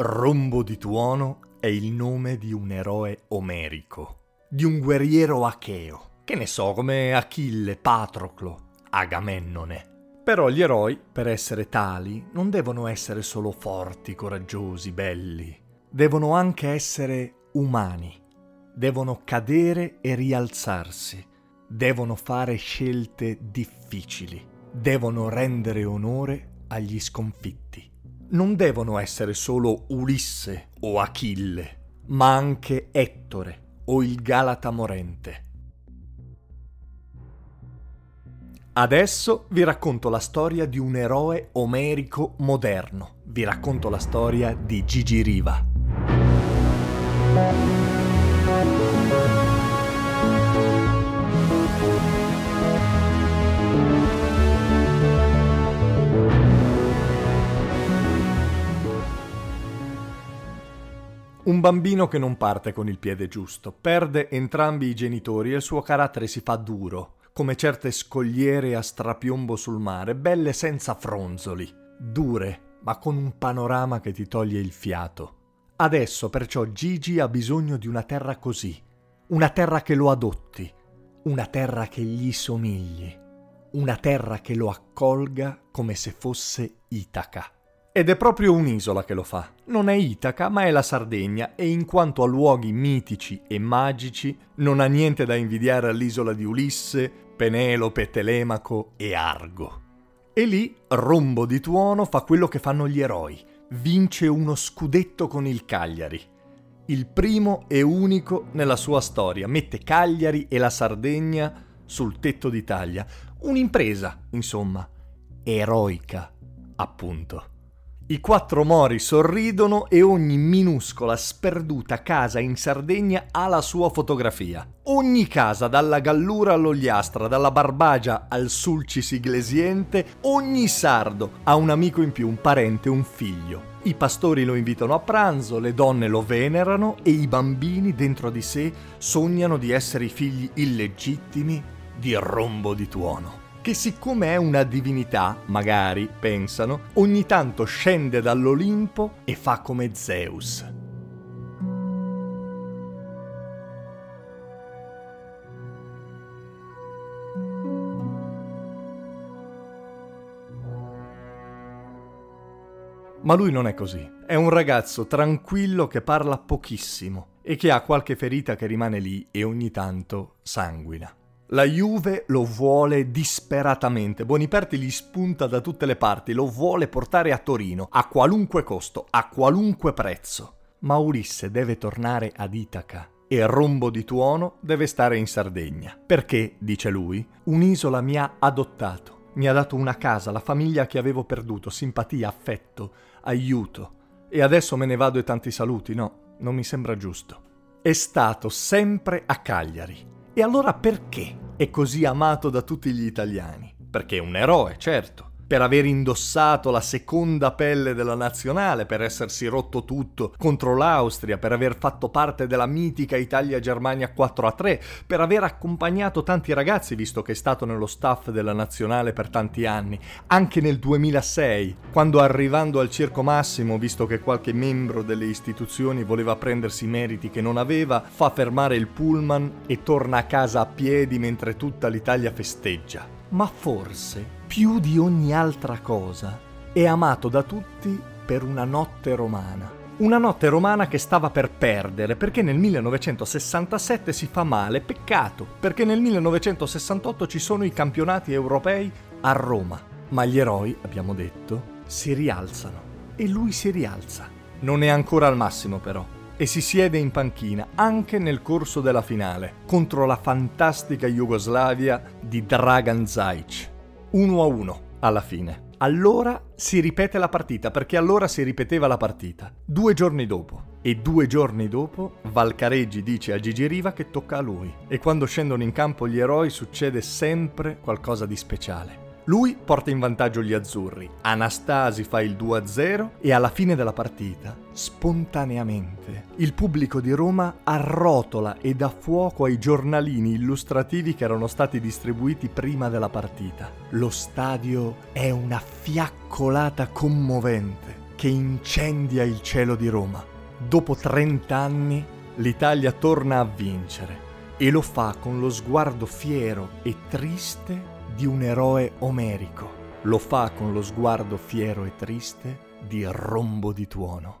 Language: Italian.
Rombo di tuono è il nome di un eroe omerico, di un guerriero acheo, che ne so, come Achille, Patroclo, Agamennone. Però gli eroi, per essere tali, non devono essere solo forti, coraggiosi, belli, devono anche essere umani, devono cadere e rialzarsi, devono fare scelte difficili, devono rendere onore agli sconfitti non devono essere solo Ulisse o Achille, ma anche Ettore o il Galata morente. Adesso vi racconto la storia di un eroe omerico moderno. Vi racconto la storia di Gigi Riva. Un bambino che non parte con il piede giusto, perde entrambi i genitori e il suo carattere si fa duro, come certe scogliere a strapiombo sul mare, belle senza fronzoli, dure, ma con un panorama che ti toglie il fiato. Adesso perciò Gigi ha bisogno di una terra così, una terra che lo adotti, una terra che gli somigli, una terra che lo accolga come se fosse Itaca. Ed è proprio un'isola che lo fa. Non è Itaca, ma è la Sardegna e in quanto a luoghi mitici e magici non ha niente da invidiare all'isola di Ulisse, Penelope, Telemaco e Argo. E lì Rombo di Tuono fa quello che fanno gli eroi. Vince uno scudetto con il Cagliari. Il primo e unico nella sua storia. Mette Cagliari e la Sardegna sul tetto d'Italia. Un'impresa, insomma, eroica, appunto. I quattro mori sorridono e ogni minuscola sperduta casa in Sardegna ha la sua fotografia. Ogni casa, dalla Gallura all'Ogliastra, dalla Barbagia al Sulcis Iglesiente, ogni sardo ha un amico in più, un parente, un figlio. I pastori lo invitano a pranzo, le donne lo venerano e i bambini dentro di sé sognano di essere i figli illegittimi di Rombo di Tuono che siccome è una divinità, magari, pensano, ogni tanto scende dall'Olimpo e fa come Zeus. Ma lui non è così. È un ragazzo tranquillo che parla pochissimo e che ha qualche ferita che rimane lì e ogni tanto sanguina. La Juve lo vuole disperatamente, Boniperti gli spunta da tutte le parti, lo vuole portare a Torino, a qualunque costo, a qualunque prezzo. Ma Ulisse deve tornare ad Itaca e Rombo di Tuono deve stare in Sardegna. Perché, dice lui, un'isola mi ha adottato, mi ha dato una casa, la famiglia che avevo perduto, simpatia, affetto, aiuto. E adesso me ne vado e tanti saluti, no, non mi sembra giusto. È stato sempre a Cagliari e allora perché è così amato da tutti gli italiani? Perché è un eroe, certo, per aver indossato la seconda pelle della nazionale, per essersi rotto tutto contro l'Austria, per aver fatto parte della mitica Italia-Germania 4-3, per aver accompagnato tanti ragazzi, visto che è stato nello staff della nazionale per tanti anni, anche nel 2006, quando arrivando al Circo Massimo, visto che qualche membro delle istituzioni voleva prendersi meriti che non aveva, fa fermare il pullman e torna a casa a piedi mentre tutta l'Italia festeggia. Ma forse più di ogni altra cosa, è amato da tutti per una notte romana. Una notte romana che stava per perdere perché nel 1967 si fa male, peccato, perché nel 1968 ci sono i campionati europei a Roma. Ma gli eroi, abbiamo detto, si rialzano. E lui si rialza. Non è ancora al massimo però e si siede in panchina anche nel corso della finale contro la fantastica Jugoslavia di Dragan Zajic. 1 a 1 alla fine. Allora si ripete la partita, perché allora si ripeteva la partita. Due giorni dopo. E due giorni dopo Valcareggi dice a Gigi Riva che tocca a lui. E quando scendono in campo gli eroi succede sempre qualcosa di speciale. Lui porta in vantaggio gli azzurri, Anastasi fa il 2-0 e alla fine della partita, spontaneamente, il pubblico di Roma arrotola e dà fuoco ai giornalini illustrativi che erano stati distribuiti prima della partita. Lo stadio è una fiaccolata commovente che incendia il cielo di Roma. Dopo 30 anni l'Italia torna a vincere e lo fa con lo sguardo fiero e triste di un eroe omerico. Lo fa con lo sguardo fiero e triste di rombo di tuono.